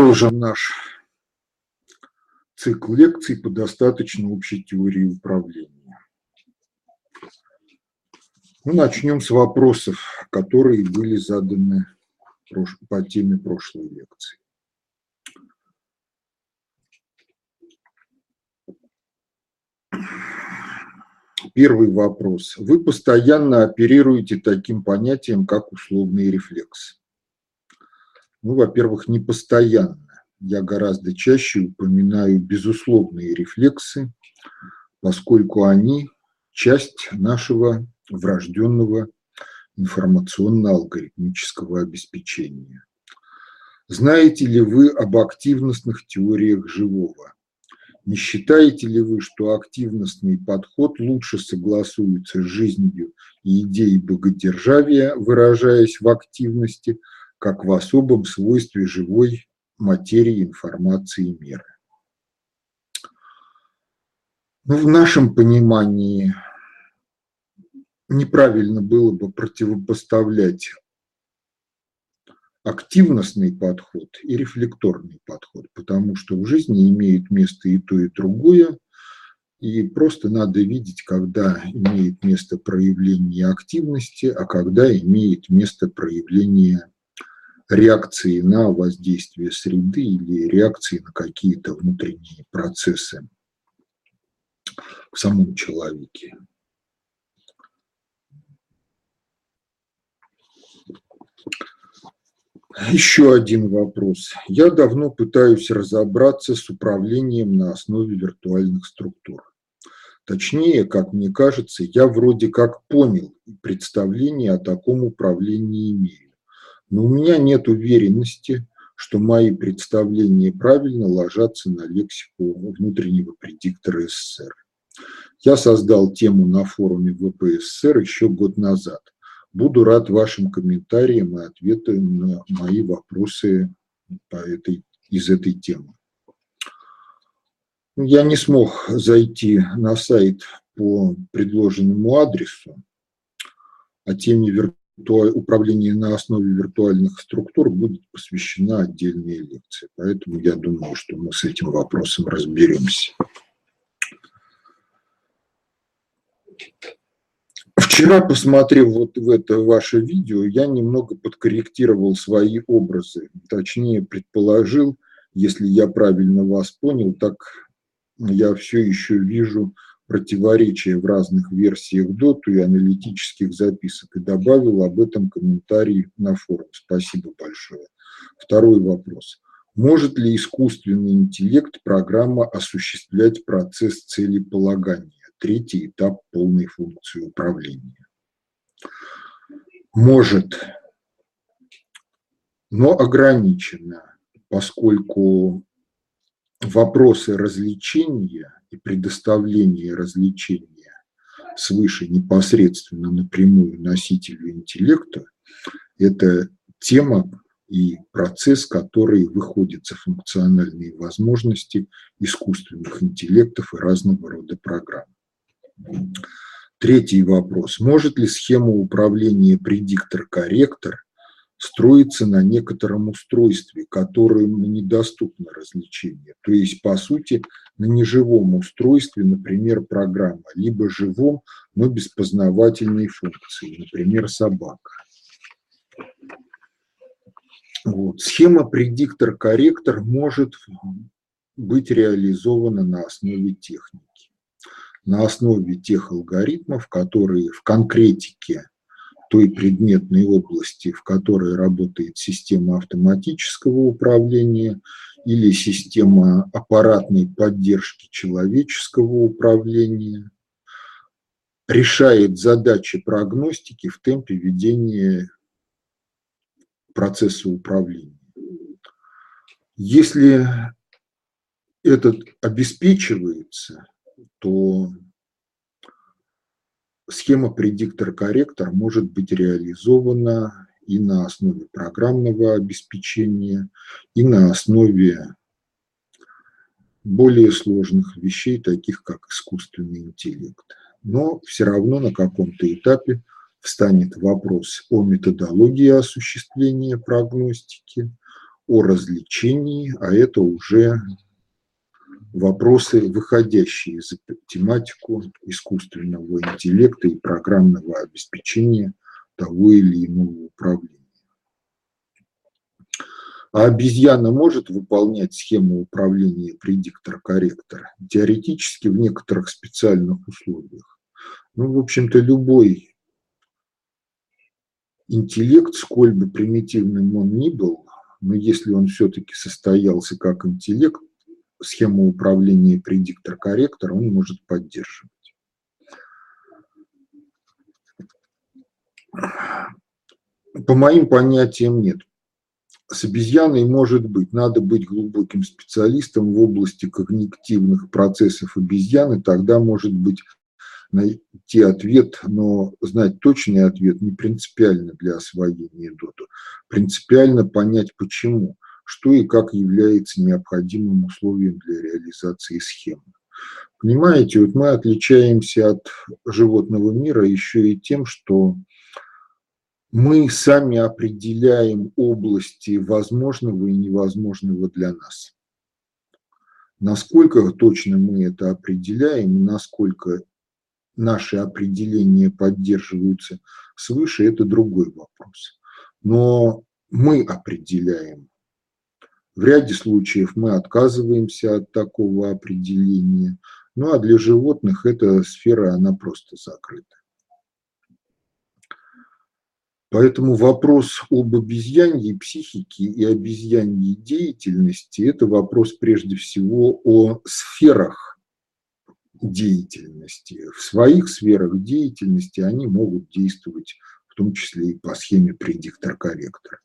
Продолжим наш цикл лекций по достаточно общей теории управления. Ну, начнем с вопросов, которые были заданы по теме прошлой лекции. Первый вопрос. Вы постоянно оперируете таким понятием, как условный рефлекс. Ну, во-первых, не постоянно. Я гораздо чаще упоминаю безусловные рефлексы, поскольку они часть нашего врожденного информационно-алгоритмического обеспечения. Знаете ли вы об активностных теориях живого? Не считаете ли вы, что активностный подход лучше согласуется с жизнью и идеей богодержавия, выражаясь в активности, как в особом свойстве живой материи информации мира. Но ну, в нашем понимании неправильно было бы противопоставлять активностный подход и рефлекторный подход, потому что в жизни имеет место и то, и другое, и просто надо видеть, когда имеет место проявление активности, а когда имеет место проявление реакции на воздействие среды или реакции на какие-то внутренние процессы в самом человеке. Еще один вопрос. Я давно пытаюсь разобраться с управлением на основе виртуальных структур. Точнее, как мне кажется, я вроде как понял представление о таком управлении имею но у меня нет уверенности, что мои представления правильно ложатся на лексику внутреннего предиктора СССР. Я создал тему на форуме ВПССР еще год назад. Буду рад вашим комментариям и ответам на мои вопросы по этой, из этой темы. Я не смог зайти на сайт по предложенному адресу, о теме управление на основе виртуальных структур будет посвящена отдельная лекция. Поэтому я думаю, что мы с этим вопросом разберемся. Вчера, посмотрев вот в это ваше видео, я немного подкорректировал свои образы. Точнее, предположил, если я правильно вас понял, так я все еще вижу противоречия в разных версиях доту и аналитических записок и добавил об этом комментарий на форум. Спасибо большое. Второй вопрос. Может ли искусственный интеллект программа осуществлять процесс целеполагания? Третий этап полной функции управления. Может, но ограниченно, поскольку вопросы развлечения и предоставление развлечения свыше непосредственно напрямую носителю интеллекта – это тема и процесс, который выходит за функциональные возможности искусственных интеллектов и разного рода программ. Третий вопрос. Может ли схема управления предиктор-корректор строится на некотором устройстве, которому недоступно развлечение. То есть, по сути, на неживом устройстве, например, программа, либо живом, но без познавательной функции, например, собака. Вот. Схема предиктор-корректор может быть реализована на основе техники, на основе тех алгоритмов, которые в конкретике той предметной области, в которой работает система автоматического управления или система аппаратной поддержки человеческого управления, решает задачи прогностики в темпе ведения процесса управления. Если этот обеспечивается, то схема предиктор-корректор может быть реализована и на основе программного обеспечения, и на основе более сложных вещей, таких как искусственный интеллект. Но все равно на каком-то этапе встанет вопрос о методологии осуществления прогностики, о развлечении, а это уже вопросы, выходящие за тематику искусственного интеллекта и программного обеспечения того или иного управления. А обезьяна может выполнять схему управления предиктор-корректор? Теоретически в некоторых специальных условиях. Ну, в общем-то, любой интеллект, сколь бы примитивным он ни был, но если он все-таки состоялся как интеллект, схему управления предиктор-корректор он может поддерживать. По моим понятиям нет. С обезьяной может быть. Надо быть глубоким специалистом в области когнитивных процессов обезьяны, тогда может быть найти ответ, но знать точный ответ не принципиально для освоения доту. Принципиально понять почему, что и как является необходимым условием для реализации схемы. Понимаете, вот мы отличаемся от животного мира еще и тем, что мы сами определяем области возможного и невозможного для нас. Насколько точно мы это определяем, насколько наши определения поддерживаются свыше, это другой вопрос. Но мы определяем. В ряде случаев мы отказываемся от такого определения. Ну а для животных эта сфера, она просто закрыта. Поэтому вопрос об обезьяньей психике и обезьяньей деятельности – это вопрос прежде всего о сферах деятельности. В своих сферах деятельности они могут действовать в том числе и по схеме предиктор-корректор.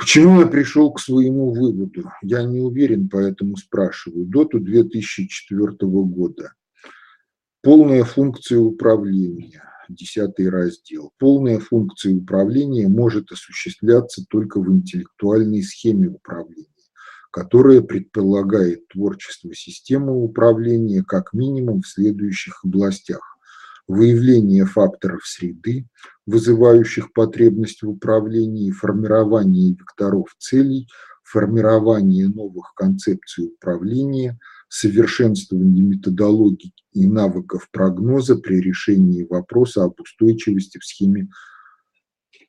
Почему я пришел к своему выводу? Я не уверен, поэтому спрашиваю. Доту 2004 года. Полная функция управления, десятый раздел. Полная функция управления может осуществляться только в интеллектуальной схеме управления которая предполагает творчество системы управления как минимум в следующих областях. Выявление факторов среды, вызывающих потребность в управлении, формирование векторов целей, формирование новых концепций управления, совершенствование методологий и навыков прогноза при решении вопроса об устойчивости в схеме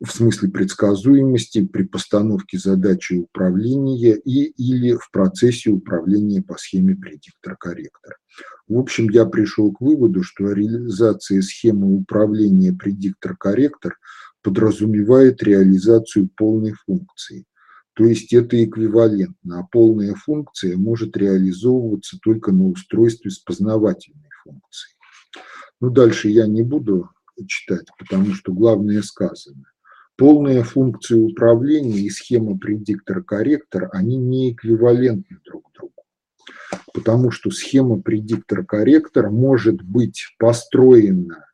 в смысле предсказуемости при постановке задачи управления и или в процессе управления по схеме предиктор-корректор. В общем, я пришел к выводу, что реализация схемы управления предиктор-корректор подразумевает реализацию полной функции. То есть это эквивалентно, а полная функция может реализовываться только на устройстве с познавательной функцией. Ну, дальше я не буду читать, потому что главное сказано. Полная функция управления и схема предиктор-корректор, они не эквивалентны друг другу. Потому что схема предиктор-корректор может быть построена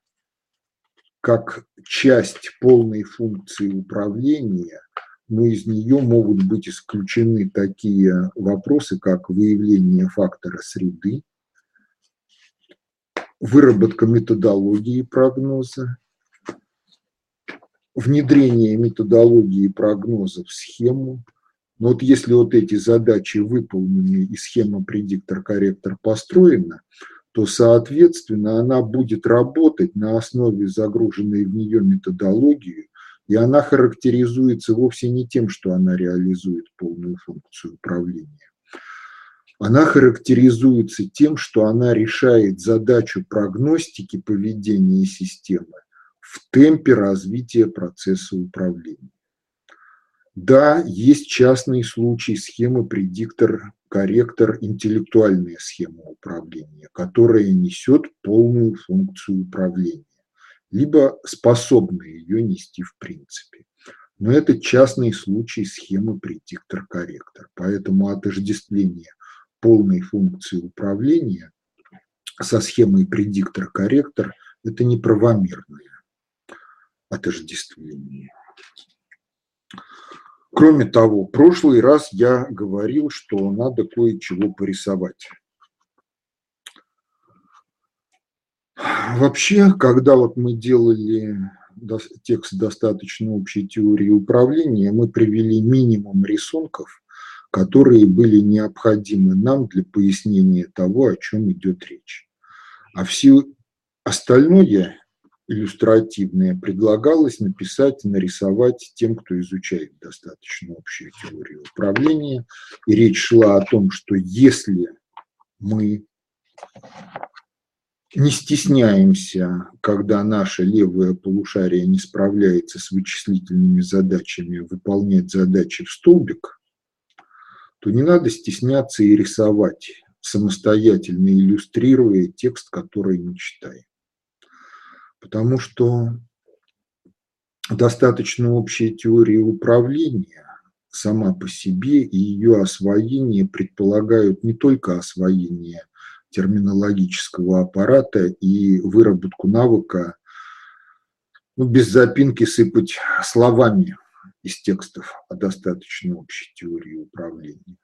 как часть полной функции управления, но из нее могут быть исключены такие вопросы, как выявление фактора среды, выработка методологии прогноза, внедрение методологии прогноза в схему. Но вот если вот эти задачи выполнены и схема предиктор-корректор построена, то, соответственно, она будет работать на основе загруженной в нее методологии, и она характеризуется вовсе не тем, что она реализует полную функцию управления. Она характеризуется тем, что она решает задачу прогностики поведения системы в темпе развития процесса управления. Да, есть частный случай схемы предиктор-корректор, интеллектуальная схема управления, которая несет полную функцию управления, либо способна ее нести в принципе. Но это частный случай схемы предиктор-корректор, поэтому отождествление полной функции управления со схемой предиктор-корректор – это неправомерное отождествление. Кроме того, в прошлый раз я говорил, что надо кое-чего порисовать. Вообще, когда вот мы делали текст достаточно общей теории управления, мы привели минимум рисунков, которые были необходимы нам для пояснения того, о чем идет речь. А все остальное иллюстративное предлагалось написать и нарисовать тем, кто изучает достаточно общую теорию управления. И речь шла о том, что если мы не стесняемся, когда наше левое полушарие не справляется с вычислительными задачами, выполнять задачи в столбик, то не надо стесняться и рисовать, самостоятельно иллюстрируя текст, который мы читаем. Потому что достаточно общая теория управления сама по себе и ее освоение предполагают не только освоение терминологического аппарата и выработку навыка ну, без запинки сыпать словами из текстов о достаточно общей теории управления.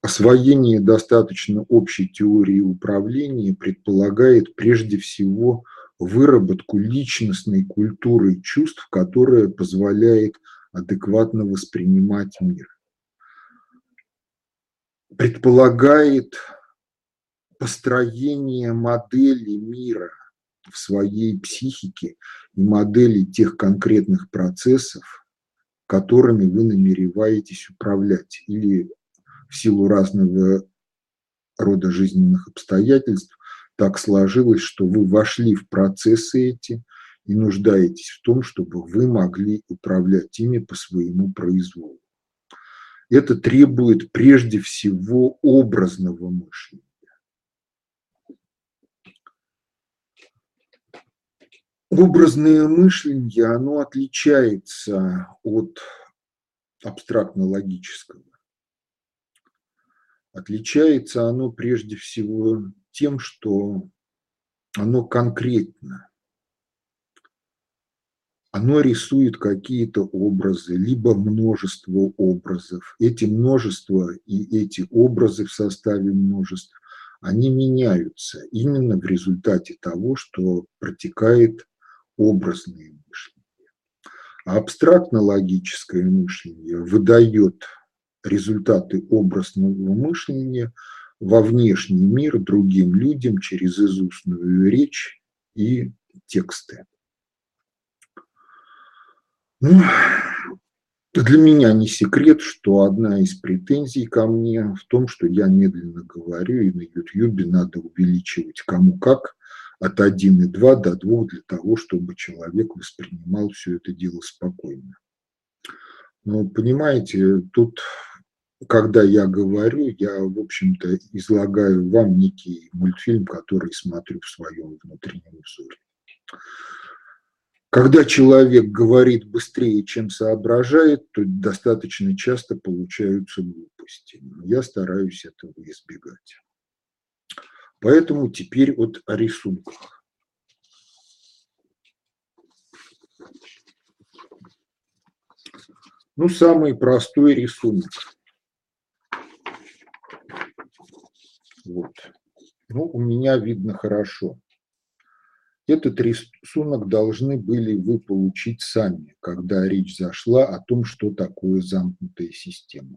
Освоение достаточно общей теории управления предполагает прежде всего выработку личностной культуры чувств, которая позволяет адекватно воспринимать мир. Предполагает построение модели мира в своей психике и модели тех конкретных процессов, которыми вы намереваетесь управлять или в силу разного рода жизненных обстоятельств так сложилось, что вы вошли в процессы эти и нуждаетесь в том, чтобы вы могли управлять ими по своему произволу. Это требует прежде всего образного мышления. Образное мышление, оно отличается от абстрактно-логического. Отличается оно прежде всего тем, что оно конкретно. Оно рисует какие-то образы, либо множество образов. Эти множества и эти образы в составе множеств, они меняются именно в результате того, что протекает образное мышление. А абстрактно-логическое мышление выдает результаты образного мышления во внешний мир другим людям через изустную речь и тексты. Ну, для меня не секрет, что одна из претензий ко мне в том, что я медленно говорю, и на YouTube надо увеличивать кому как, от 1,2 до 2 для того, чтобы человек воспринимал все это дело спокойно. Но понимаете, тут, когда я говорю, я, в общем-то, излагаю вам некий мультфильм, который смотрю в своем внутреннем взоре. Когда человек говорит быстрее, чем соображает, то достаточно часто получаются глупости. Я стараюсь этого избегать. Поэтому теперь вот о рисунках. Ну, самый простой рисунок. Вот. Ну, у меня видно хорошо. Этот рисунок должны были вы получить сами, когда речь зашла о том, что такое замкнутая система.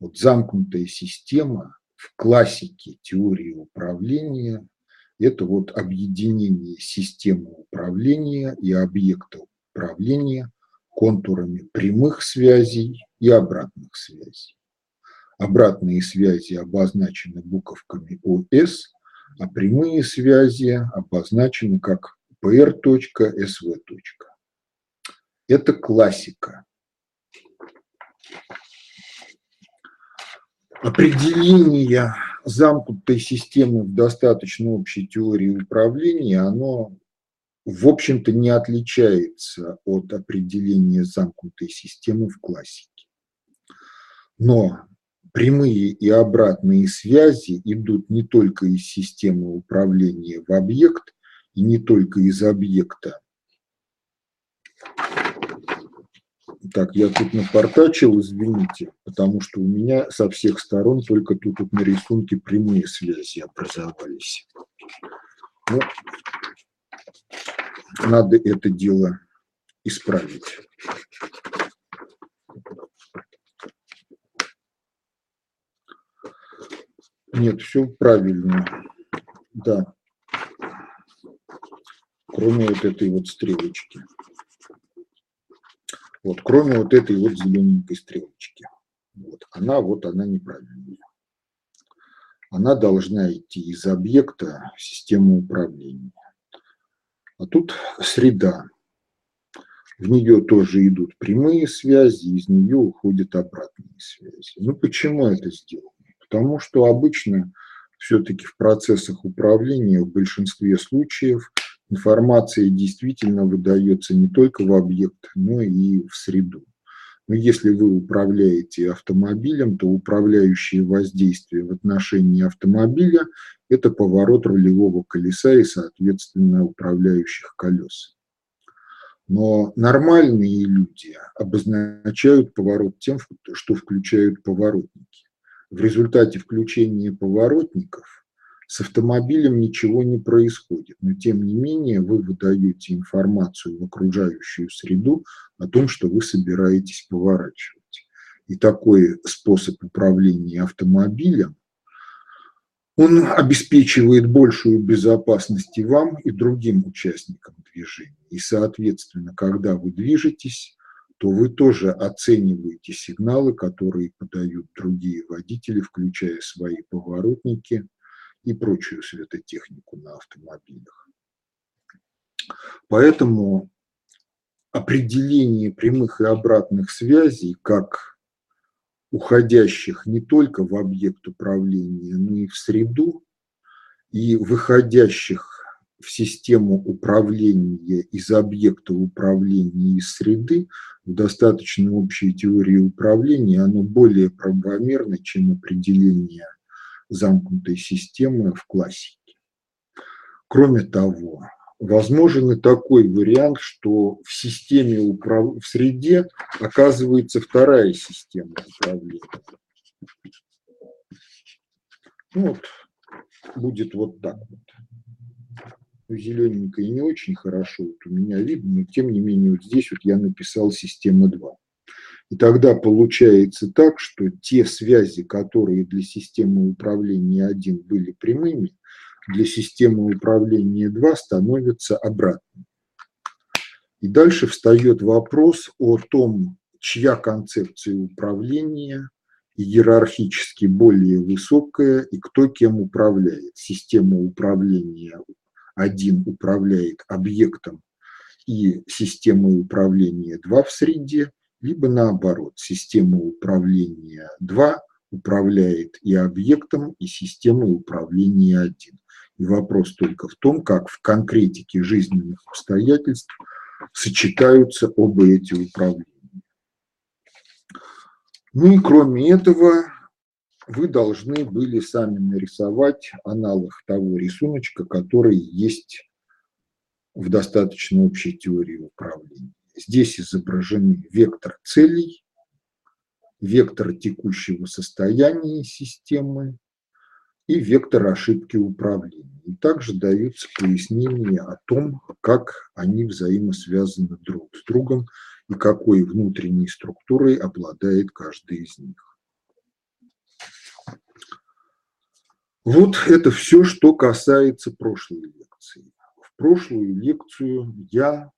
Вот замкнутая система в классике теории управления это вот объединение системы управления и объекта управления контурами прямых связей и обратных связей. Обратные связи обозначены буковками ОС, а прямые связи обозначены как PR.SV. Это классика. определение замкнутой системы в достаточно общей теории управления, оно, в общем-то, не отличается от определения замкнутой системы в классике. Но прямые и обратные связи идут не только из системы управления в объект и не только из объекта Так, я тут напортачил, извините, потому что у меня со всех сторон только тут вот на рисунке прямые связи образовались. Ну, надо это дело исправить. Нет, все правильно. Да. Кроме вот этой вот стрелочки. Вот, кроме вот этой вот зелененькой стрелочки. Вот, она вот, она неправильная. Она должна идти из объекта в систему управления. А тут среда. В нее тоже идут прямые связи, из нее уходят обратные связи. Ну почему это сделано? Потому что обычно все-таки в процессах управления в большинстве случаев информация действительно выдается не только в объект, но и в среду. Но если вы управляете автомобилем, то управляющее воздействие в отношении автомобиля – это поворот рулевого колеса и, соответственно, управляющих колес. Но нормальные люди обозначают поворот тем, что включают поворотники. В результате включения поворотников с автомобилем ничего не происходит, но тем не менее вы выдаете информацию в окружающую среду о том, что вы собираетесь поворачивать. И такой способ управления автомобилем, он обеспечивает большую безопасность и вам, и другим участникам движения. И, соответственно, когда вы движетесь, то вы тоже оцениваете сигналы, которые подают другие водители, включая свои поворотники и прочую светотехнику на автомобилях. Поэтому определение прямых и обратных связей как уходящих не только в объект управления, но и в среду, и выходящих в систему управления из объекта управления из среды, в достаточно общей теории управления, оно более правомерно, чем определение замкнутой системы в классике. Кроме того, возможен и такой вариант, что в системе управ... в среде оказывается вторая система управления. Ну вот, будет вот так вот зелененькое не очень хорошо, вот у меня видно, но тем не менее вот здесь вот я написал система 2. И тогда получается так, что те связи, которые для системы управления 1 были прямыми, для системы управления 2 становятся обратными. И дальше встает вопрос о том, чья концепция управления иерархически более высокая и кто кем управляет. Система управления один управляет объектом и системой управления 2 в среде, либо наоборот, система управления 2 управляет и объектом, и системой управления 1. И вопрос только в том, как в конкретике жизненных обстоятельств сочетаются оба эти управления. Ну и кроме этого, вы должны были сами нарисовать аналог того рисуночка, который есть в достаточно общей теории управления. Здесь изображены вектор целей, вектор текущего состояния системы и вектор ошибки управления. И также даются пояснения о том, как они взаимосвязаны друг с другом и какой внутренней структурой обладает каждый из них. Вот это все, что касается прошлой лекции. В прошлую лекцию я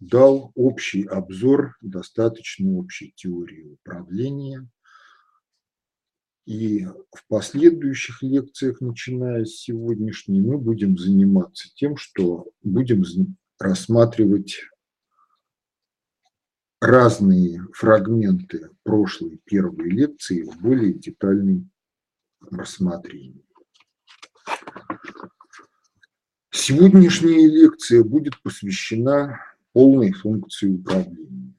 дал общий обзор достаточно общей теории управления. И в последующих лекциях, начиная с сегодняшней, мы будем заниматься тем, что будем рассматривать разные фрагменты прошлой первой лекции в более детальной рассмотрению. Сегодняшняя лекция будет посвящена полной функции управления.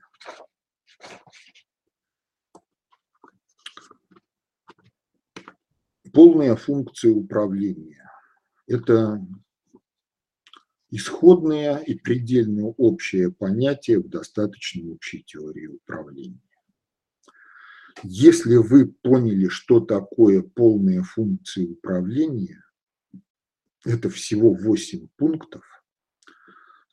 Полная функция управления – это исходное и предельно общее понятие в достаточно общей теории управления. Если вы поняли, что такое полная функция управления, это всего 8 пунктов,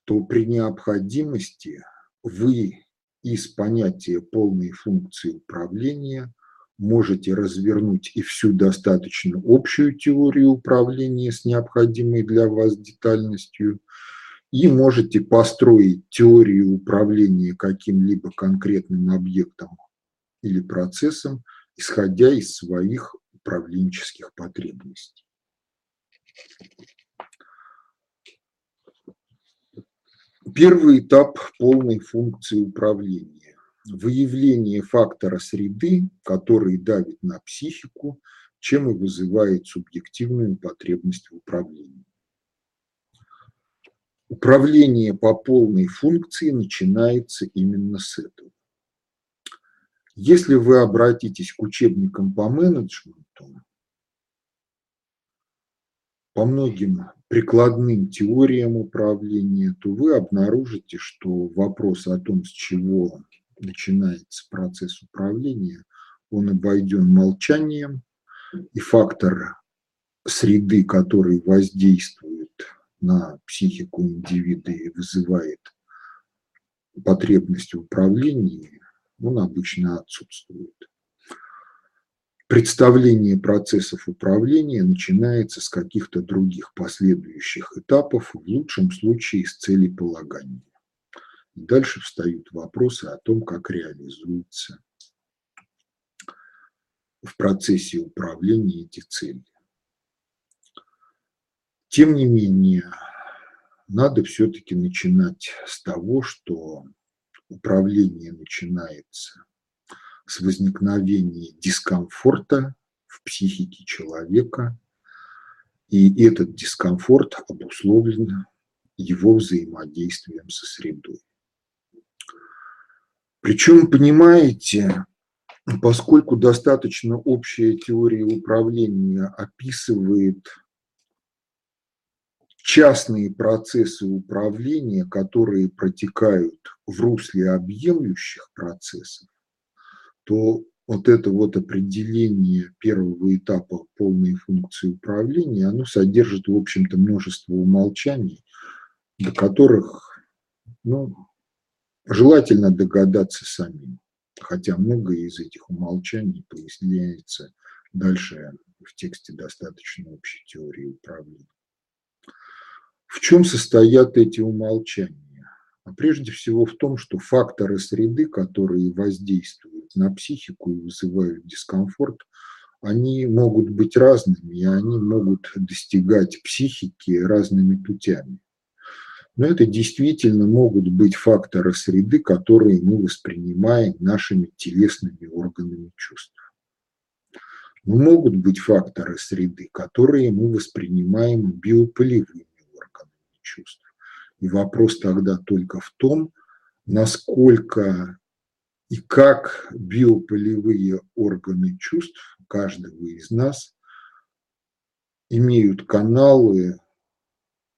то при необходимости вы из понятия полной функции управления можете развернуть и всю достаточно общую теорию управления с необходимой для вас детальностью, и можете построить теорию управления каким-либо конкретным объектом или процессом, исходя из своих управленческих потребностей. Первый этап полной функции управления – выявление фактора среды, который давит на психику, чем и вызывает субъективную потребность в управлении. Управление по полной функции начинается именно с этого. Если вы обратитесь к учебникам по менеджменту, по многим прикладным теориям управления, то вы обнаружите, что вопрос о том, с чего начинается процесс управления, он обойден молчанием, и фактор среды, который воздействует на психику индивида и вызывает потребность в управлении, он обычно отсутствует. Представление процессов управления начинается с каких-то других последующих этапов, в лучшем случае с целеполагания. И дальше встают вопросы о том, как реализуются в процессе управления эти цели. Тем не менее, надо все-таки начинать с того, что управление начинается с возникновения дискомфорта в психике человека, и этот дискомфорт обусловлен его взаимодействием со средой. Причем, понимаете, поскольку достаточно общая теория управления описывает частные процессы управления, которые протекают в русле объемлющих процессов, то вот это вот определение первого этапа полной функции управления, оно содержит, в общем-то, множество умолчаний, до которых ну, желательно догадаться самим. Хотя многое из этих умолчаний поясняется дальше в тексте достаточно общей теории управления. В чем состоят эти умолчания? А прежде всего в том, что факторы среды, которые воздействуют на психику и вызывают дискомфорт, они могут быть разными, и они могут достигать психики разными путями. Но это действительно могут быть факторы среды, которые мы воспринимаем нашими телесными органами чувств. Но могут быть факторы среды, которые мы воспринимаем биополевыми чувств. И вопрос тогда только в том, насколько и как биополевые органы чувств каждого из нас имеют каналы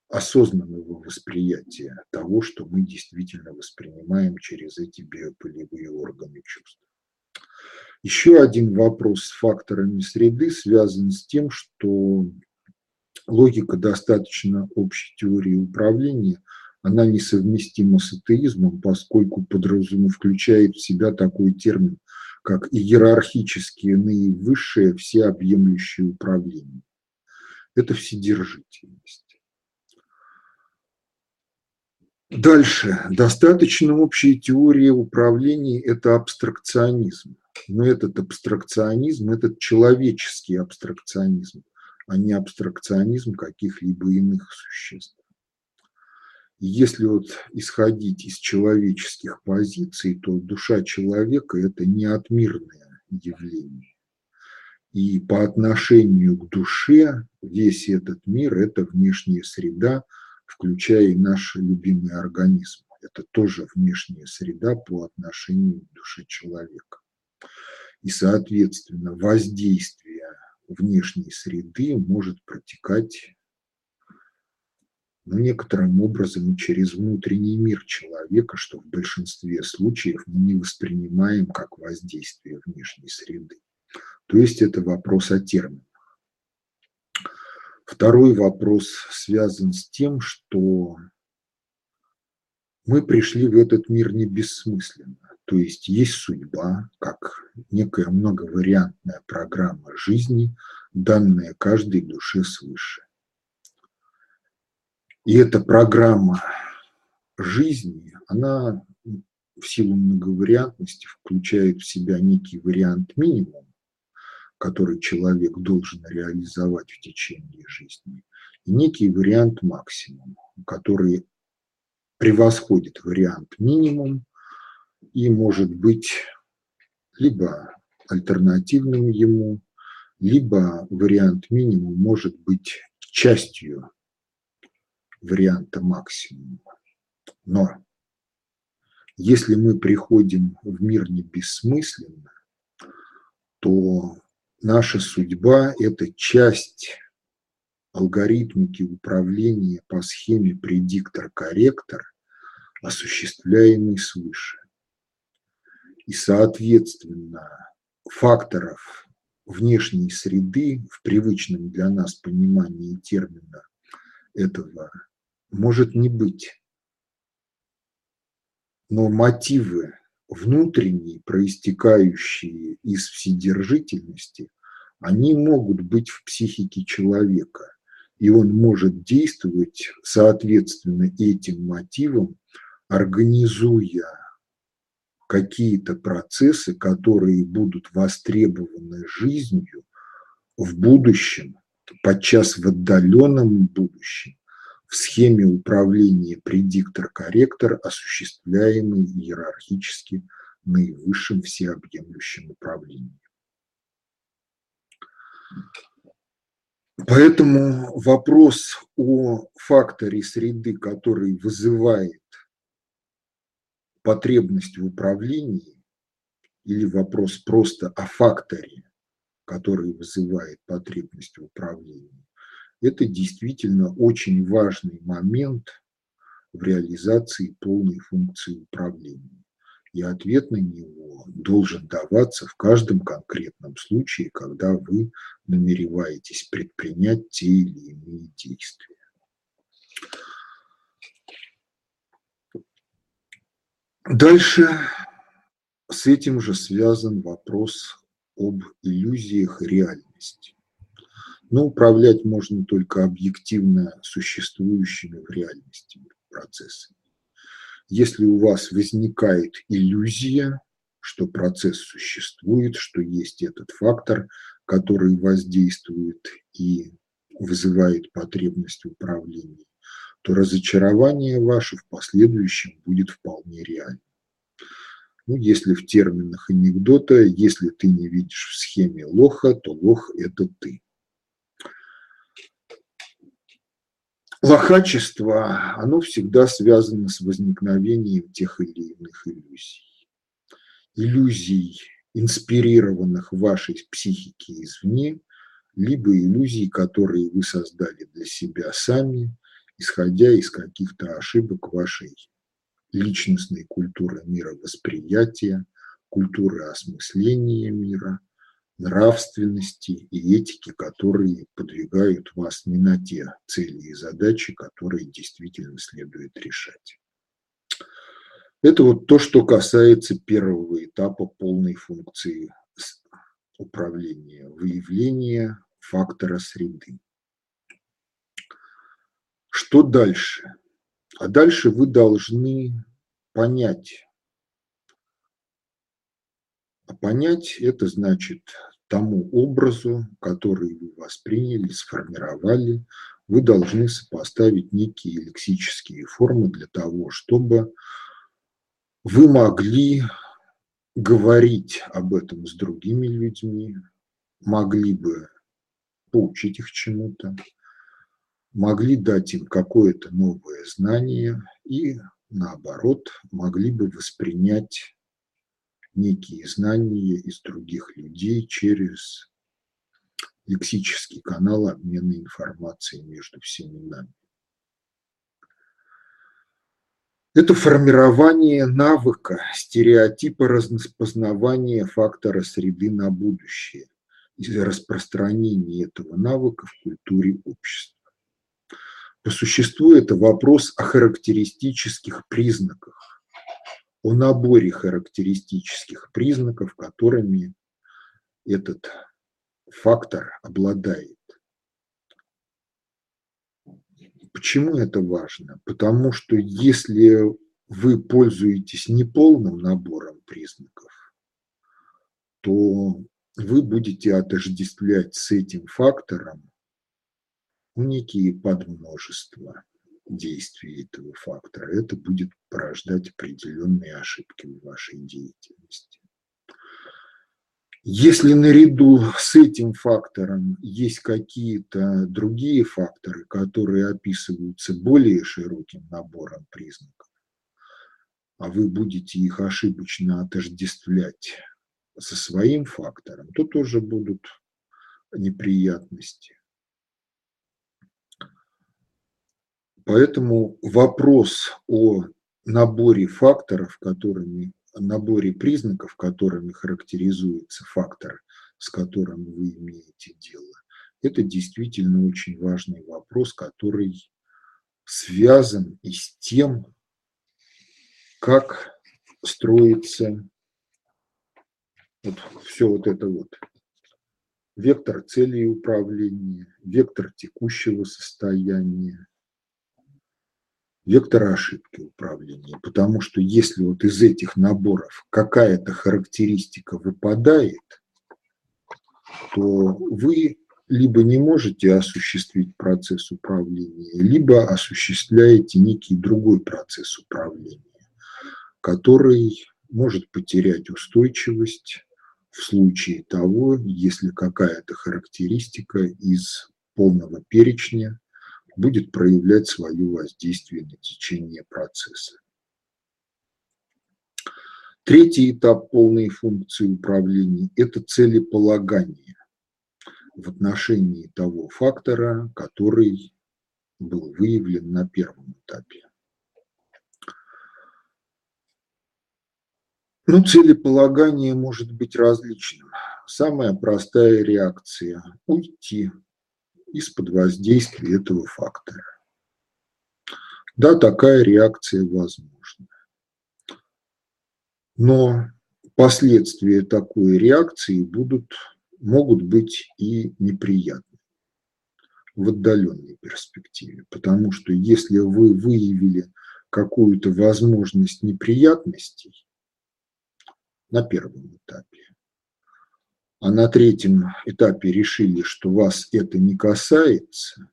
осознанного восприятия того, что мы действительно воспринимаем через эти биополевые органы чувств. Еще один вопрос с факторами среды связан с тем, что логика достаточно общей теории управления, она несовместима с атеизмом, поскольку подразумевает, включает в себя такой термин, как иерархические наивысшее всеобъемлющее управление. Это вседержительность. Дальше. Достаточно общей теории управления – это абстракционизм. Но этот абстракционизм – этот человеческий абстракционизм а не абстракционизм каких-либо иных существ. Если вот исходить из человеческих позиций, то душа человека – это не отмирное явление. И по отношению к душе весь этот мир – это внешняя среда, включая и наш любимый организм. Это тоже внешняя среда по отношению к душе человека. И, соответственно, воздействие внешней среды может протекать ну, некоторым образом через внутренний мир человека, что в большинстве случаев мы не воспринимаем как воздействие внешней среды. То есть это вопрос о терминах. Второй вопрос связан с тем, что мы пришли в этот мир не бессмысленно. То есть есть судьба, как некая многовариантная программа жизни, данная каждой душе свыше. И эта программа жизни, она в силу многовариантности включает в себя некий вариант минимум, который человек должен реализовать в течение жизни, и некий вариант максимум, который превосходит вариант минимум и может быть либо альтернативным ему, либо вариант минимум может быть частью варианта максимума. Но если мы приходим в мир не бессмысленно, то наша судьба – это часть алгоритмики управления по схеме предиктор-корректор, осуществляемый свыше. И, соответственно, факторов внешней среды в привычном для нас понимании термина этого может не быть. Но мотивы внутренние, проистекающие из вседержительности, они могут быть в психике человека и он может действовать соответственно этим мотивам, организуя какие-то процессы, которые будут востребованы жизнью в будущем, подчас в отдаленном будущем, в схеме управления предиктор-корректор, осуществляемой иерархически наивысшим всеобъемлющим управлением. Поэтому вопрос о факторе среды, который вызывает потребность в управлении, или вопрос просто о факторе, который вызывает потребность в управлении, это действительно очень важный момент в реализации полной функции управления и ответ на него должен даваться в каждом конкретном случае, когда вы намереваетесь предпринять те или иные действия. Дальше с этим же связан вопрос об иллюзиях реальности. Но управлять можно только объективно существующими в реальности процессами. Если у вас возникает иллюзия, что процесс существует, что есть этот фактор, который воздействует и вызывает потребность в управлении, то разочарование ваше в последующем будет вполне реально. Ну, если в терминах анекдота, если ты не видишь в схеме лоха, то лох – это ты. Лохачество, оно всегда связано с возникновением тех или иных иллюзий. Иллюзий, инспирированных вашей психике извне, либо иллюзий, которые вы создали для себя сами, исходя из каких-то ошибок вашей личностной культуры мировосприятия, культуры осмысления мира – нравственности и этики, которые подвигают вас не на те цели и задачи, которые действительно следует решать. Это вот то, что касается первого этапа полной функции управления, выявления фактора среды. Что дальше? А дальше вы должны понять, а понять это значит тому образу, который вы восприняли, сформировали, вы должны сопоставить некие лексические формы для того, чтобы вы могли говорить об этом с другими людьми, могли бы поучить их чему-то, могли дать им какое-то новое знание и, наоборот, могли бы воспринять некие знания из других людей через лексический канал обмена информацией между всеми нами. Это формирование навыка, стереотипа распознавания фактора среды на будущее и распространение этого навыка в культуре общества. По существу это вопрос о характеристических признаках, о наборе характеристических признаков, которыми этот фактор обладает. Почему это важно? Потому что если вы пользуетесь неполным набором признаков, то вы будете отождествлять с этим фактором некие подмножества действий этого фактора. Это будет порождать определенные ошибки в вашей деятельности. Если наряду с этим фактором есть какие-то другие факторы, которые описываются более широким набором признаков, а вы будете их ошибочно отождествлять со своим фактором, то тоже будут неприятности. Поэтому вопрос о наборе факторов, которыми наборе признаков, которыми характеризуется фактор, с которым вы имеете дело, это действительно очень важный вопрос, который связан и с тем, как строится вот все вот это вот. Вектор целей управления, вектор текущего состояния, вектора ошибки управления. Потому что если вот из этих наборов какая-то характеристика выпадает, то вы либо не можете осуществить процесс управления, либо осуществляете некий другой процесс управления, который может потерять устойчивость в случае того, если какая-то характеристика из полного перечня будет проявлять свое воздействие на течение процесса. Третий этап полной функции управления – это целеполагание в отношении того фактора, который был выявлен на первом этапе. Ну, целеполагание может быть различным. Самая простая реакция – уйти из-под воздействия этого фактора. Да, такая реакция возможна. Но последствия такой реакции будут, могут быть и неприятны в отдаленной перспективе. Потому что если вы выявили какую-то возможность неприятностей на первом этапе, а на третьем этапе решили, что вас это не касается,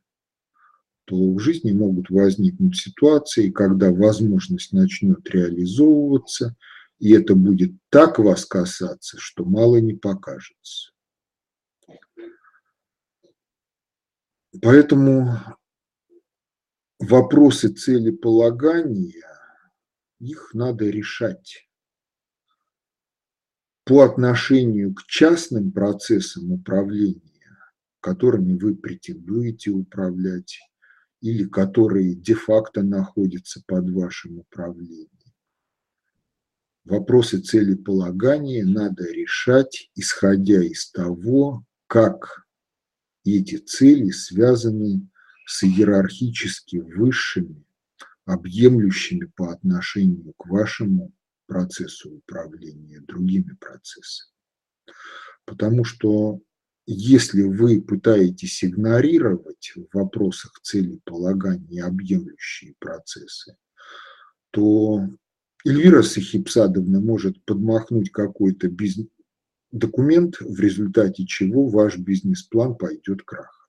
то в жизни могут возникнуть ситуации, когда возможность начнет реализовываться, и это будет так вас касаться, что мало не покажется. Поэтому вопросы целеполагания, их надо решать по отношению к частным процессам управления, которыми вы претендуете управлять или которые де-факто находятся под вашим управлением. Вопросы целеполагания надо решать, исходя из того, как эти цели связаны с иерархически высшими, объемлющими по отношению к вашему процессу управления другими процессами. Потому что если вы пытаетесь игнорировать в вопросах целеполагания объемлющие процессы, то Эльвира Сахипсадовна может подмахнуть какой-то бизнес документ, в результате чего ваш бизнес-план пойдет крах.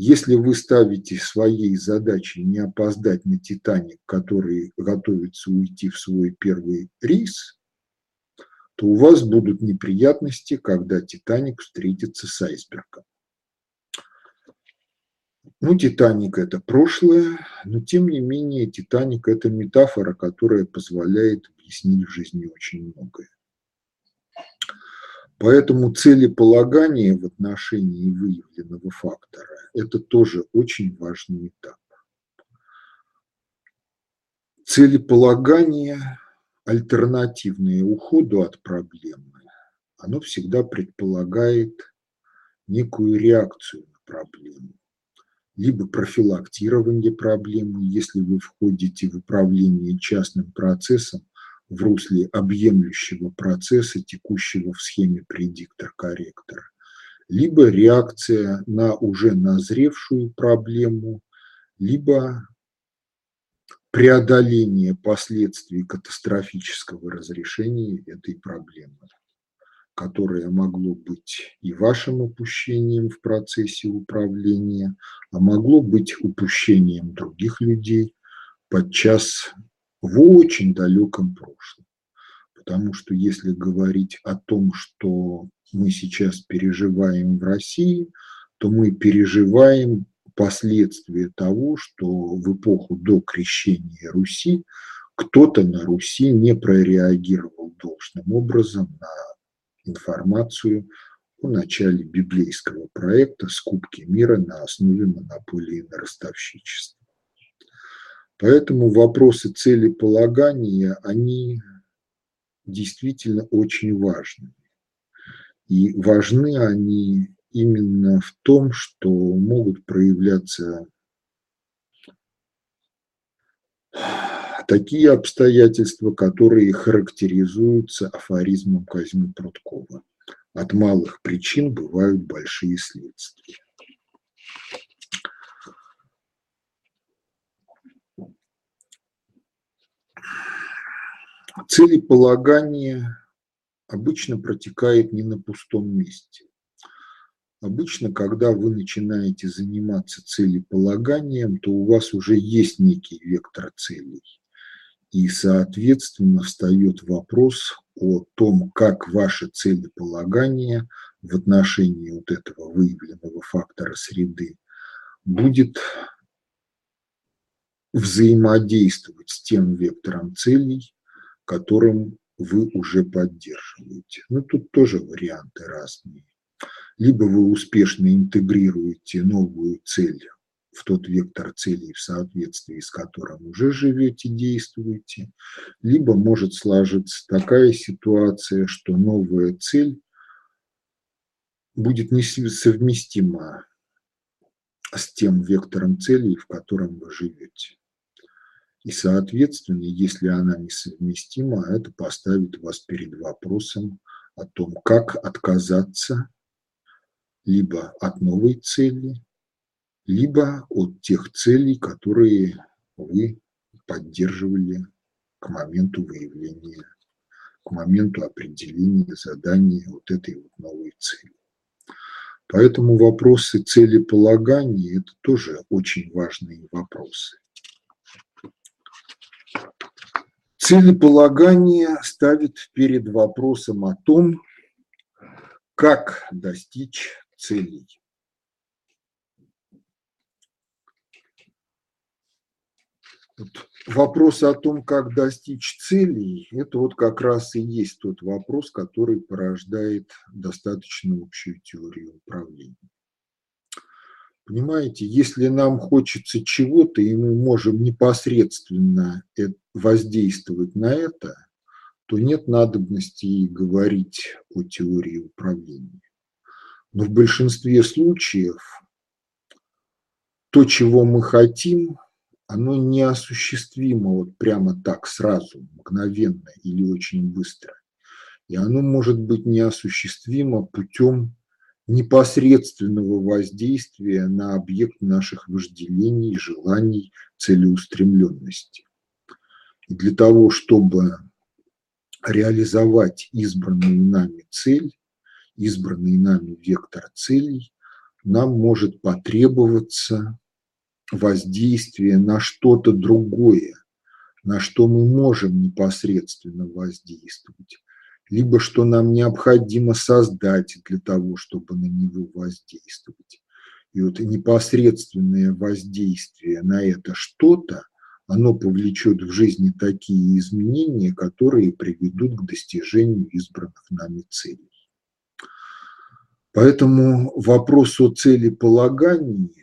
Если вы ставите своей задачей не опоздать на «Титаник», который готовится уйти в свой первый рейс, то у вас будут неприятности, когда «Титаник» встретится с айсбергом. Ну, «Титаник» – это прошлое, но тем не менее «Титаник» – это метафора, которая позволяет объяснить в жизни очень многое. Поэтому целеполагание в отношении выявленного фактора – это тоже очень важный этап. Целеполагание, альтернативное уходу от проблемы, оно всегда предполагает некую реакцию на проблему, либо профилактирование проблемы, если вы входите в управление частным процессом в русле объемлющего процесса, текущего в схеме предиктор-корректора, либо реакция на уже назревшую проблему, либо преодоление последствий катастрофического разрешения этой проблемы которое могло быть и вашим упущением в процессе управления, а могло быть упущением других людей подчас в очень далеком прошлом. Потому что если говорить о том, что мы сейчас переживаем в России, то мы переживаем последствия того, что в эпоху до крещения Руси кто-то на Руси не прореагировал должным образом на информацию о начале библейского проекта «Скупки мира на основе монополии на ростовщичество». Поэтому вопросы целеполагания, они действительно очень важны. И важны они именно в том, что могут проявляться такие обстоятельства, которые характеризуются афоризмом Казьмы Прудкова. От малых причин бывают большие следствия. Целеполагание обычно протекает не на пустом месте. Обычно, когда вы начинаете заниматься целеполаганием, то у вас уже есть некий вектор целей. И, соответственно, встает вопрос о том, как ваше целеполагание в отношении вот этого выявленного фактора среды будет взаимодействовать с тем вектором целей, которым вы уже поддерживаете. Ну, тут тоже варианты разные. Либо вы успешно интегрируете новую цель в тот вектор целей, в соответствии с которым уже живете, действуете, либо может сложиться такая ситуация, что новая цель будет несовместима с тем вектором целей, в котором вы живете. И, соответственно, если она несовместима, это поставит вас перед вопросом о том, как отказаться либо от новой цели, либо от тех целей, которые вы поддерживали к моменту выявления, к моменту определения задания вот этой вот новой цели. Поэтому вопросы целеполагания – это тоже очень важные вопросы. Целеполагание ставит перед вопросом о том, как достичь целей. Вот вопрос о том, как достичь целей, это вот как раз и есть тот вопрос, который порождает достаточно общую теорию управления. Понимаете, если нам хочется чего-то, и мы можем непосредственно воздействовать на это, то нет надобности и говорить о теории управления. Но в большинстве случаев то, чего мы хотим, оно неосуществимо вот прямо так сразу, мгновенно или очень быстро. И оно может быть неосуществимо путем непосредственного воздействия на объект наших вожделений, желаний, целеустремленности. И для того, чтобы реализовать избранную нами цель, избранный нами вектор целей, нам может потребоваться воздействие на что-то другое, на что мы можем непосредственно воздействовать, либо что нам необходимо создать для того, чтобы на него воздействовать. И вот непосредственное воздействие на это что-то, оно повлечет в жизни такие изменения, которые приведут к достижению избранных нами целей. Поэтому вопрос о целеполагании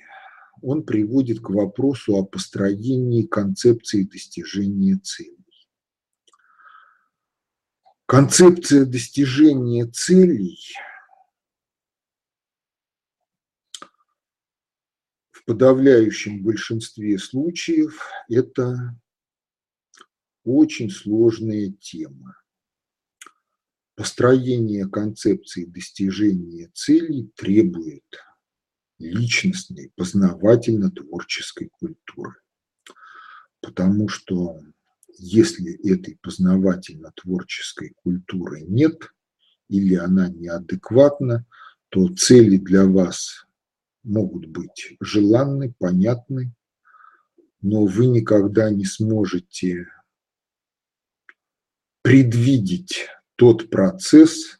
он приводит к вопросу о построении концепции достижения целей. Концепция достижения целей в подавляющем большинстве случаев это очень сложная тема. Построение концепции достижения целей требует личностной, познавательно-творческой культуры. Потому что если этой познавательно-творческой культуры нет или она неадекватна, то цели для вас могут быть желанны, понятны, но вы никогда не сможете предвидеть тот процесс,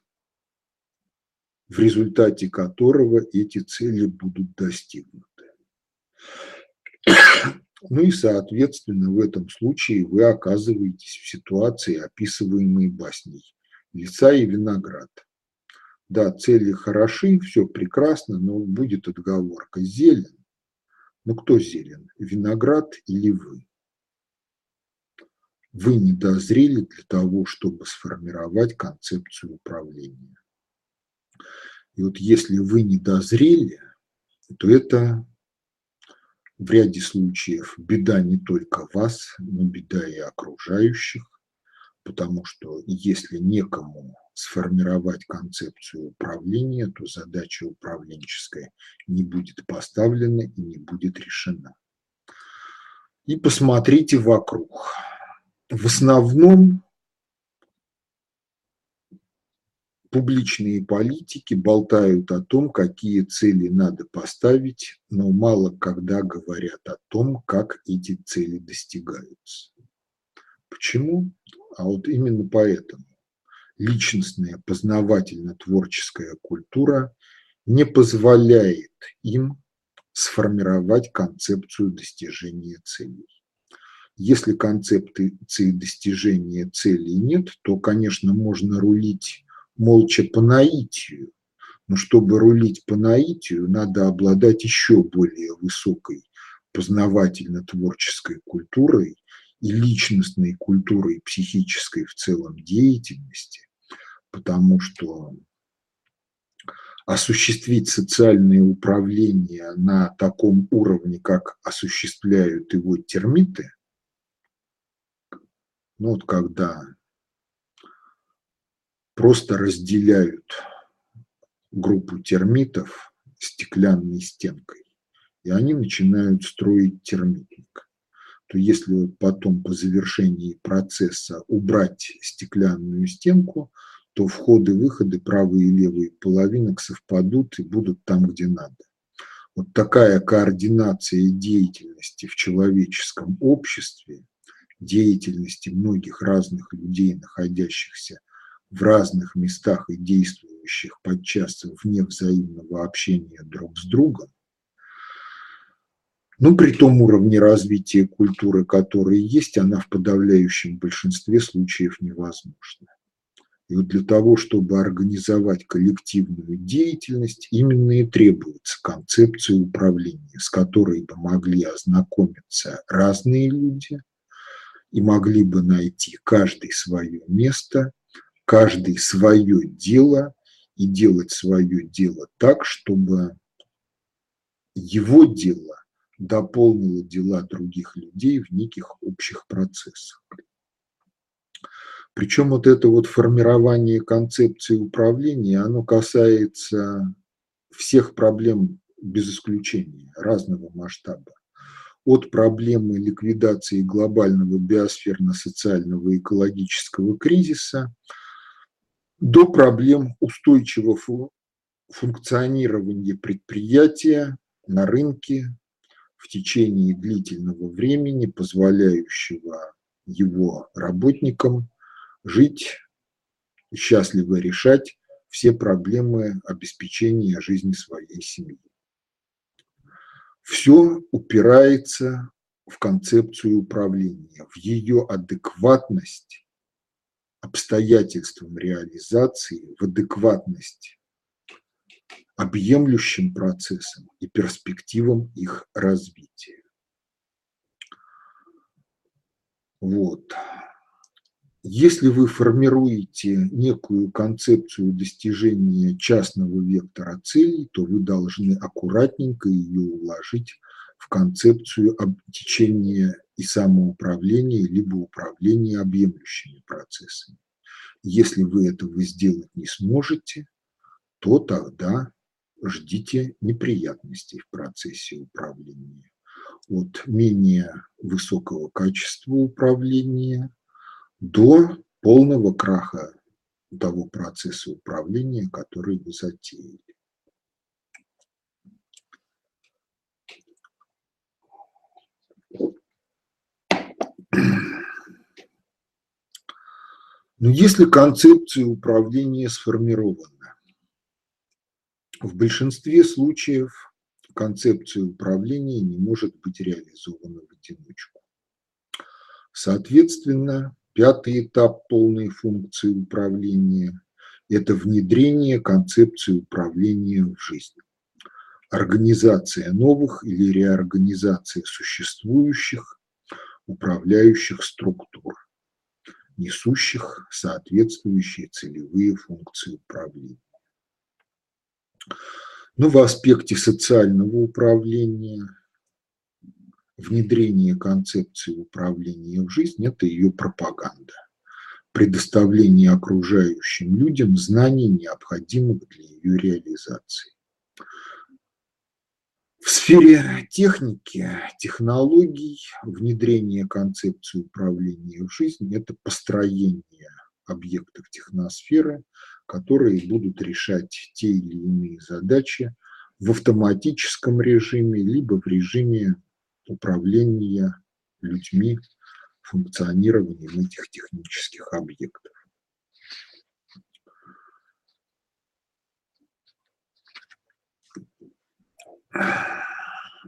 в результате которого эти цели будут достигнуты. Ну и, соответственно, в этом случае вы оказываетесь в ситуации, описываемой басней «Лица и виноград». Да, цели хороши, все прекрасно, но будет отговорка «зелен». Ну кто зелен, виноград или вы? Вы не дозрели для того, чтобы сформировать концепцию управления. И вот если вы не дозрели, то это в ряде случаев беда не только вас, но беда и окружающих, потому что если некому сформировать концепцию управления, то задача управленческая не будет поставлена и не будет решена. И посмотрите вокруг. В основном публичные политики болтают о том, какие цели надо поставить, но мало когда говорят о том, как эти цели достигаются. Почему? А вот именно поэтому личностная познавательно-творческая культура не позволяет им сформировать концепцию достижения целей. Если концепции достижения целей нет, то, конечно, можно рулить молча по наитию. Но чтобы рулить по наитию, надо обладать еще более высокой познавательно-творческой культурой и личностной культурой психической в целом деятельности, потому что осуществить социальное управление на таком уровне, как осуществляют его термиты, ну вот когда просто разделяют группу термитов стеклянной стенкой, и они начинают строить термитник. То если потом по завершении процесса убрать стеклянную стенку, то входы-выходы правые и левые половинок совпадут и будут там, где надо. Вот такая координация деятельности в человеческом обществе, деятельности многих разных людей, находящихся в разных местах и действующих подчас вне взаимного общения друг с другом, ну, при том уровне развития культуры, который есть, она в подавляющем большинстве случаев невозможна. И вот для того, чтобы организовать коллективную деятельность, именно и требуется концепция управления, с которой бы могли ознакомиться разные люди и могли бы найти каждый свое место каждый свое дело и делать свое дело так, чтобы его дело дополнило дела других людей в неких общих процессах. Причем вот это вот формирование концепции управления, оно касается всех проблем без исключения, разного масштаба. От проблемы ликвидации глобального биосферно-социального экологического кризиса – до проблем устойчивого функционирования предприятия на рынке в течение длительного времени, позволяющего его работникам жить счастливо решать все проблемы обеспечения жизни своей семьи. Все упирается в концепцию управления, в ее адекватность обстоятельствам реализации в адекватности объемлющим процессам и перспективам их развития. Вот. Если вы формируете некую концепцию достижения частного вектора целей, то вы должны аккуратненько ее уложить в концепцию течения и самоуправления, либо управления объемлющими процессами. Если вы этого сделать не сможете, то тогда ждите неприятностей в процессе управления. От менее высокого качества управления до полного краха того процесса управления, который вы затеяли. Но если концепция управления сформирована, в большинстве случаев концепция управления не может быть реализована в одиночку. Соответственно, пятый этап полной функции управления – это внедрение концепции управления в жизнь. Организация новых или реорганизация существующих управляющих структур, несущих соответствующие целевые функции управления. Но в аспекте социального управления, внедрение концепции управления в жизнь – это ее пропаганда, предоставление окружающим людям знаний, необходимых для ее реализации. В сфере техники, технологий, внедрение концепции управления в жизнь – это построение объектов техносферы, которые будут решать те или иные задачи в автоматическом режиме, либо в режиме управления людьми, функционированием этих технических объектов.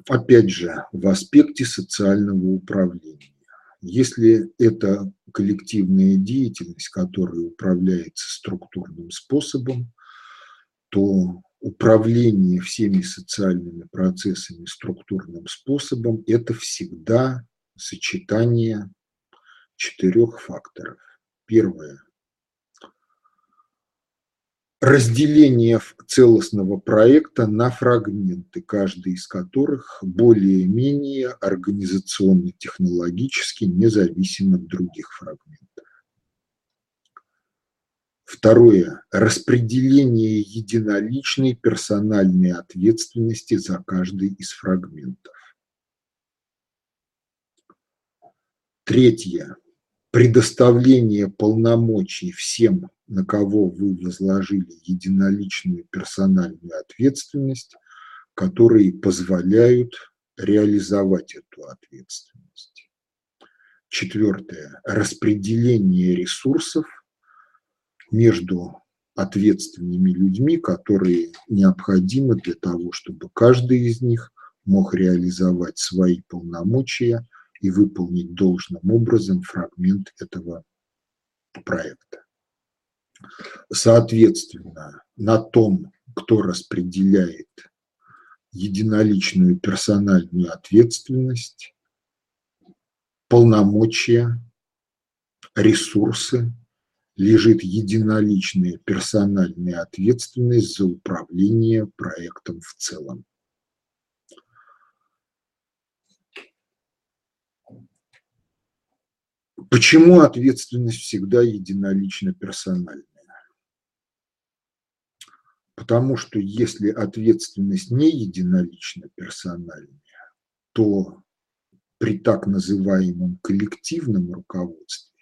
Опять же, в аспекте социального управления. Если это коллективная деятельность, которая управляется структурным способом, то управление всеми социальными процессами структурным способом – это всегда сочетание четырех факторов. Первое разделение целостного проекта на фрагменты, каждый из которых более-менее организационно-технологически независим от других фрагментов. Второе. Распределение единоличной персональной ответственности за каждый из фрагментов. Третье. Предоставление полномочий всем на кого вы возложили единоличную персональную ответственность, которые позволяют реализовать эту ответственность. Четвертое. Распределение ресурсов между ответственными людьми, которые необходимы для того, чтобы каждый из них мог реализовать свои полномочия и выполнить должным образом фрагмент этого проекта. Соответственно, на том, кто распределяет единоличную персональную ответственность, полномочия, ресурсы, лежит единоличная персональная ответственность за управление проектом в целом. Почему ответственность всегда единолично персональная? Потому что если ответственность не единолично персональная, то при так называемом коллективном руководстве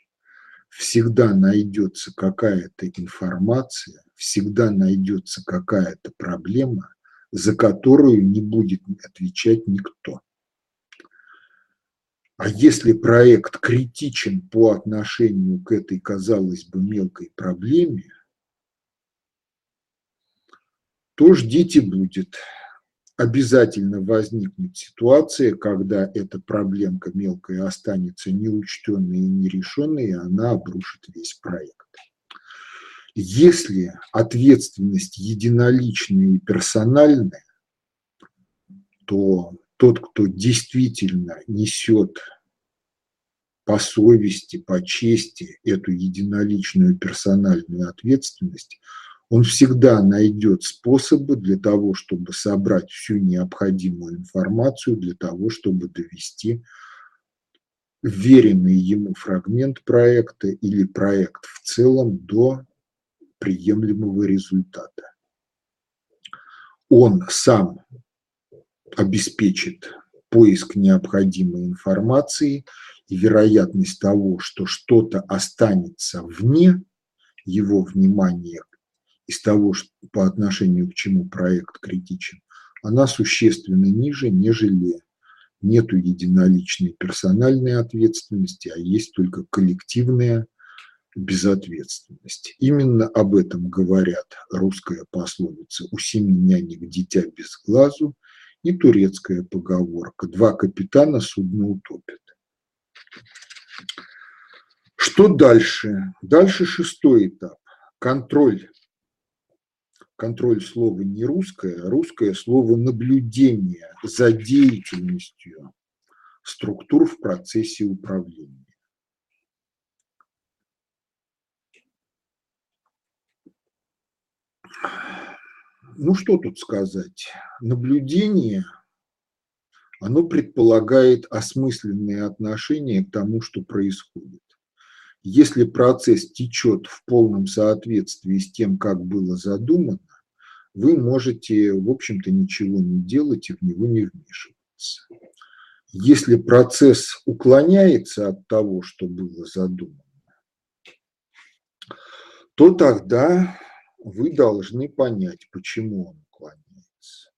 всегда найдется какая-то информация, всегда найдется какая-то проблема, за которую не будет отвечать никто. А если проект критичен по отношению к этой, казалось бы, мелкой проблеме, то ждите будет. Обязательно возникнет ситуация, когда эта проблемка мелкая останется неучтенной и нерешенной, и она обрушит весь проект. Если ответственность единоличная и персональная, то тот, кто действительно несет по совести, по чести эту единоличную персональную ответственность, Он всегда найдет способы для того, чтобы собрать всю необходимую информацию, для того, чтобы довести веренный ему фрагмент проекта или проект в целом до приемлемого результата. Он сам обеспечит поиск необходимой информации и вероятность того, что что-то останется вне его внимания из того, по отношению к чему проект критичен, она существенно ниже, нежели нету единоличной персональной ответственности, а есть только коллективная безответственность. Именно об этом говорят русская пословица «У семи нянек дитя без глазу» и турецкая поговорка «Два капитана судно утопят». Что дальше? Дальше шестой этап – контроль. Контроль слова не русское, а русское слово наблюдение за деятельностью структур в процессе управления. Ну, что тут сказать? Наблюдение, оно предполагает осмысленные отношения к тому, что происходит. Если процесс течет в полном соответствии с тем, как было задумано, вы можете, в общем-то, ничего не делать и в него не вмешиваться. Если процесс уклоняется от того, что было задумано, то тогда вы должны понять, почему он уклоняется.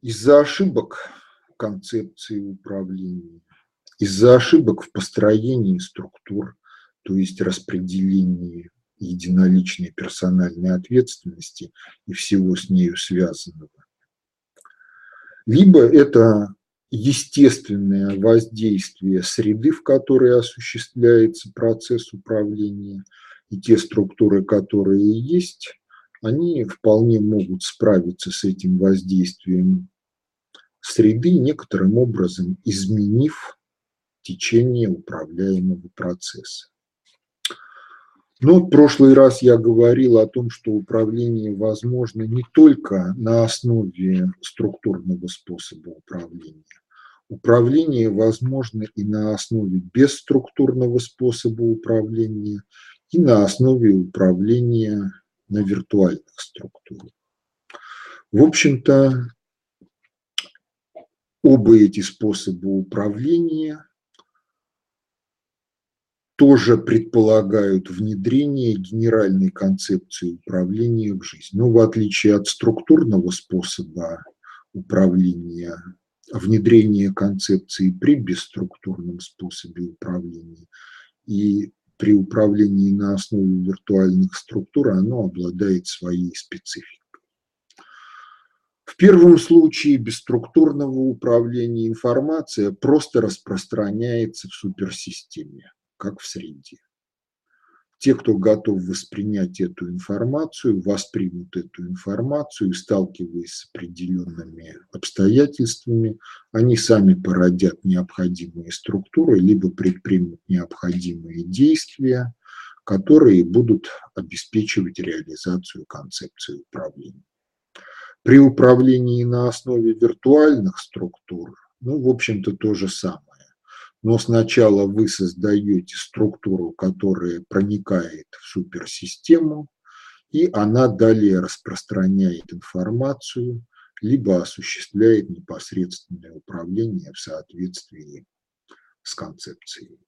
Из-за ошибок концепции управления, из-за ошибок в построении структур, то есть распределении единоличной персональной ответственности и всего с нею связанного. Либо это естественное воздействие среды, в которой осуществляется процесс управления – и те структуры, которые есть, они вполне могут справиться с этим воздействием среды, некоторым образом изменив течение управляемого процесса. Но в прошлый раз я говорил о том, что управление возможно не только на основе структурного способа управления. Управление возможно и на основе бесструктурного способа управления, и на основе управления на виртуальных структурах. В общем-то, оба эти способа управления тоже предполагают внедрение генеральной концепции управления в жизнь. Но в отличие от структурного способа управления, внедрение концепции при бесструктурном способе управления и при управлении на основе виртуальных структур оно обладает своей спецификой. В первом случае бесструктурного управления информация просто распространяется в суперсистеме, как в среде. Те, кто готов воспринять эту информацию, воспримут эту информацию, сталкиваясь с определенными обстоятельствами, они сами породят необходимые структуры, либо предпримут необходимые действия, которые будут обеспечивать реализацию концепции управления. При управлении на основе виртуальных структур, ну, в общем-то, то же самое но сначала вы создаете структуру, которая проникает в суперсистему, и она далее распространяет информацию, либо осуществляет непосредственное управление в соответствии с концепцией.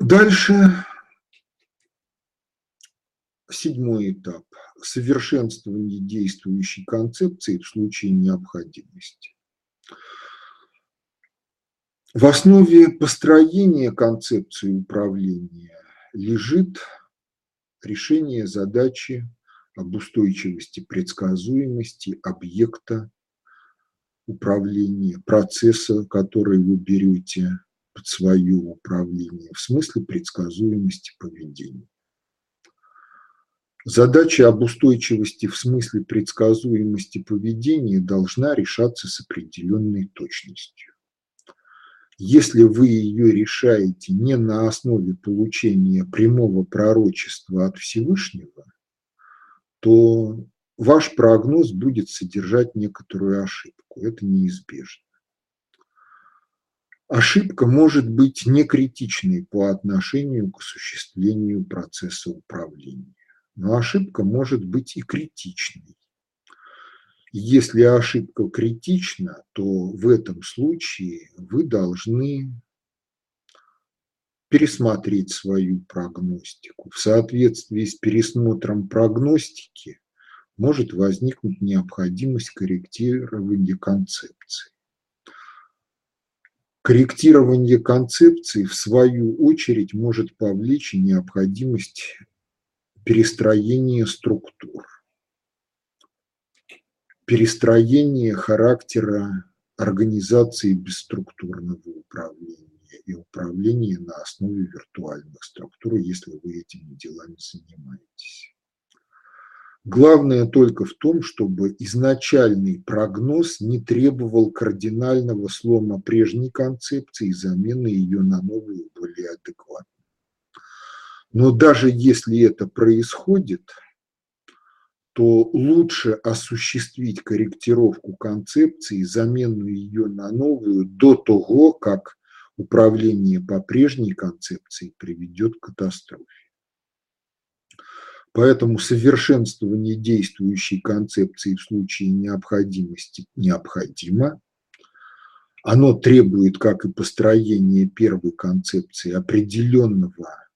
Дальше седьмой этап совершенствование действующей концепции в случае необходимости. В основе построения концепции управления лежит решение задачи об устойчивости предсказуемости объекта управления, процесса, который вы берете под свое управление, в смысле предсказуемости поведения. Задача об устойчивости в смысле предсказуемости поведения должна решаться с определенной точностью. если вы ее решаете не на основе получения прямого пророчества от Всевышнего, то ваш прогноз будет содержать некоторую ошибку. Это неизбежно. Ошибка может быть не критичной по отношению к осуществлению процесса управления, но ошибка может быть и критичной. Если ошибка критична, то в этом случае вы должны пересмотреть свою прогностику. В соответствии с пересмотром прогностики может возникнуть необходимость корректирования концепции. Корректирование концепции, в свою очередь, может повлечь необходимость перестроения структур, перестроения характера организации бесструктурного управления и управления на основе виртуальных структур, если вы этими делами занимаетесь. Главное только в том, чтобы изначальный прогноз не требовал кардинального слома прежней концепции и замены ее на новую, более адекватную. Но даже если это происходит, то лучше осуществить корректировку концепции, замену ее на новую до того, как управление по прежней концепции приведет к катастрофе. Поэтому совершенствование действующей концепции в случае необходимости необходимо. Оно требует, как и построение первой концепции, определенного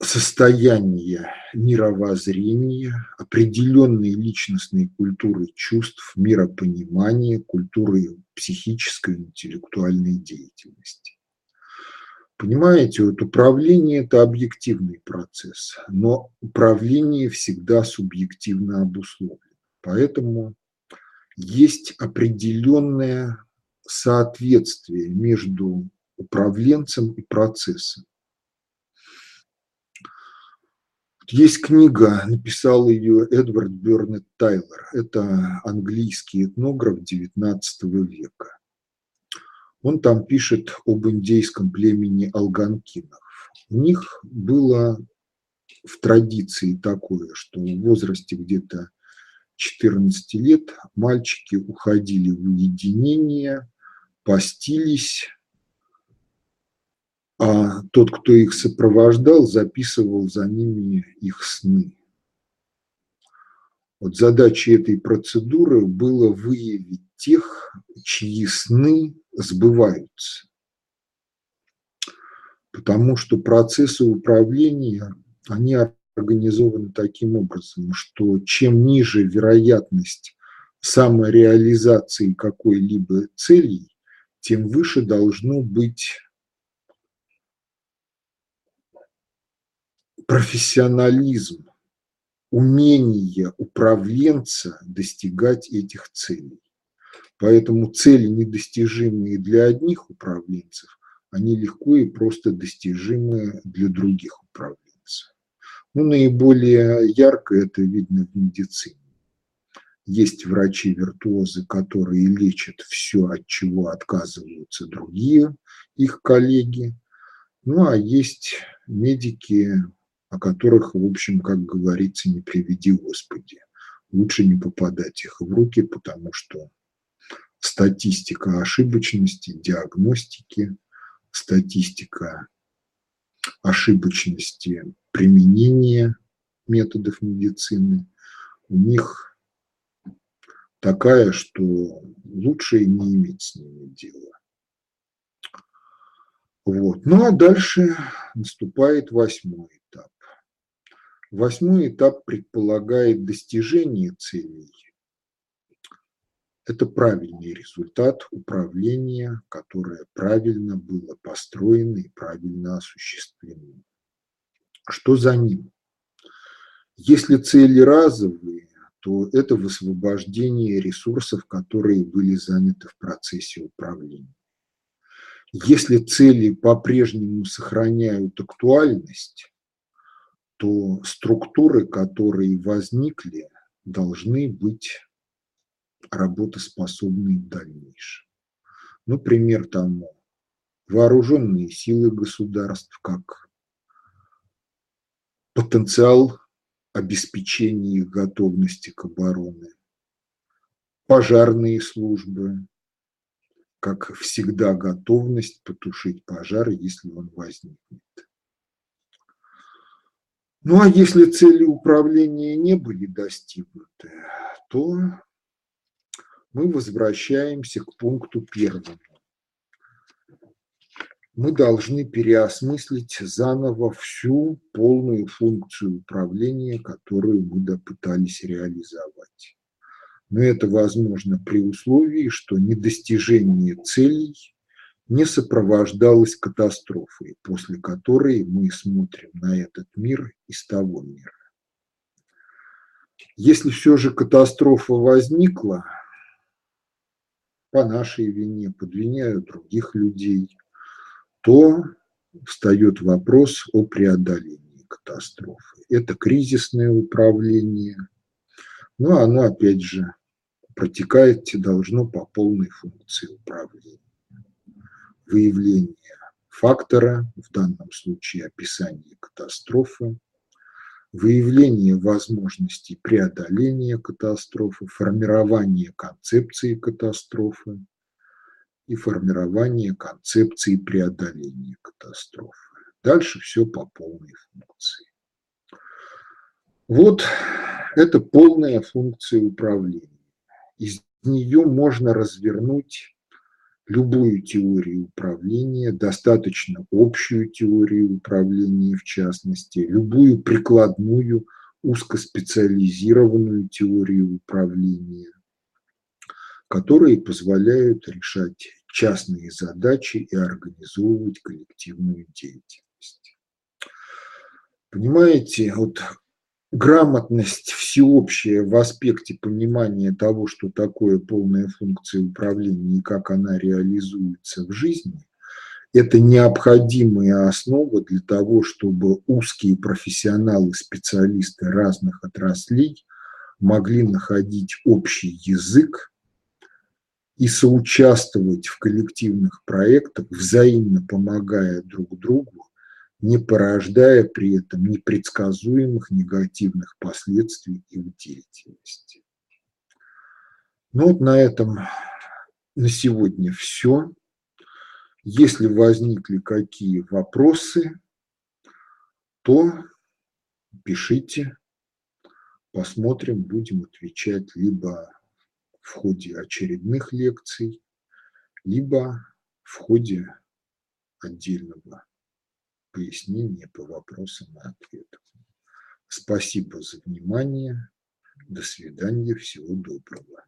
состояния мировоззрения, определенной личностной культуры чувств, миропонимания, культуры психической интеллектуальной деятельности. Понимаете, вот управление – это объективный процесс, но управление всегда субъективно обусловлено. Поэтому есть определенное соответствие между управленцем и процессом. Есть книга, написал ее Эдвард Бернет Тайлер. Это английский этнограф XIX века. Он там пишет об индейском племени алганкинов. У них было в традиции такое, что в возрасте где-то 14 лет мальчики уходили в уединение, постились, а тот, кто их сопровождал, записывал за ними их сны. Вот задачей этой процедуры было выявить тех, чьи сны сбываются. Потому что процессы управления, они организованы таким образом, что чем ниже вероятность самореализации какой-либо цели, тем выше должно быть профессионализм, умение управленца достигать этих целей. Поэтому цели, недостижимые для одних управленцев, они легко и просто достижимы для других управленцев. Ну, наиболее ярко это видно в медицине. Есть врачи-виртуозы, которые лечат все, от чего отказываются другие их коллеги. Ну, а есть медики, о которых, в общем, как говорится, не приведи Господи. Лучше не попадать их в руки, потому что статистика ошибочности, диагностики, статистика ошибочности применения методов медицины у них такая, что лучше не иметь с ними дела. Вот. Ну а дальше наступает восьмой Восьмой этап предполагает достижение целей. Это правильный результат управления, которое правильно было построено и правильно осуществлено. Что за ним? Если цели разовые, то это высвобождение ресурсов, которые были заняты в процессе управления. Если цели по-прежнему сохраняют актуальность, то структуры, которые возникли, должны быть работоспособной в дальнейшем. Ну, пример тому – вооруженные силы государств как потенциал обеспечения их готовности к обороне, пожарные службы, как всегда готовность потушить пожар, если он возникнет. Ну а если цели управления не были достигнуты, то мы возвращаемся к пункту первому. Мы должны переосмыслить заново всю полную функцию управления, которую мы допытались реализовать. Но это возможно при условии, что недостижение целей не сопровождалось катастрофой, после которой мы смотрим на этот мир из того мира. Если все же катастрофа возникла, по нашей вине, под вине других людей, то встает вопрос о преодолении катастрофы. Это кризисное управление, но оно, опять же, протекает должно по полной функции управления. Выявление фактора, в данном случае описание катастрофы, выявление возможностей преодоления катастрофы, формирование концепции катастрофы и формирование концепции преодоления катастрофы. Дальше все по полной функции. Вот это полная функция управления. Из нее можно развернуть любую теорию управления, достаточно общую теорию управления в частности, любую прикладную узкоспециализированную теорию управления, которые позволяют решать частные задачи и организовывать коллективную деятельность. Понимаете, вот грамотность всеобщая в аспекте понимания того, что такое полная функция управления и как она реализуется в жизни, это необходимая основа для того, чтобы узкие профессионалы, специалисты разных отраслей могли находить общий язык и соучаствовать в коллективных проектах, взаимно помогая друг другу не порождая при этом непредсказуемых негативных последствий их деятельности. Ну вот на этом на сегодня все. Если возникли какие вопросы, то пишите, посмотрим, будем отвечать либо в ходе очередных лекций, либо в ходе отдельного пояснения по вопросам и ответам. Спасибо за внимание. До свидания. Всего доброго.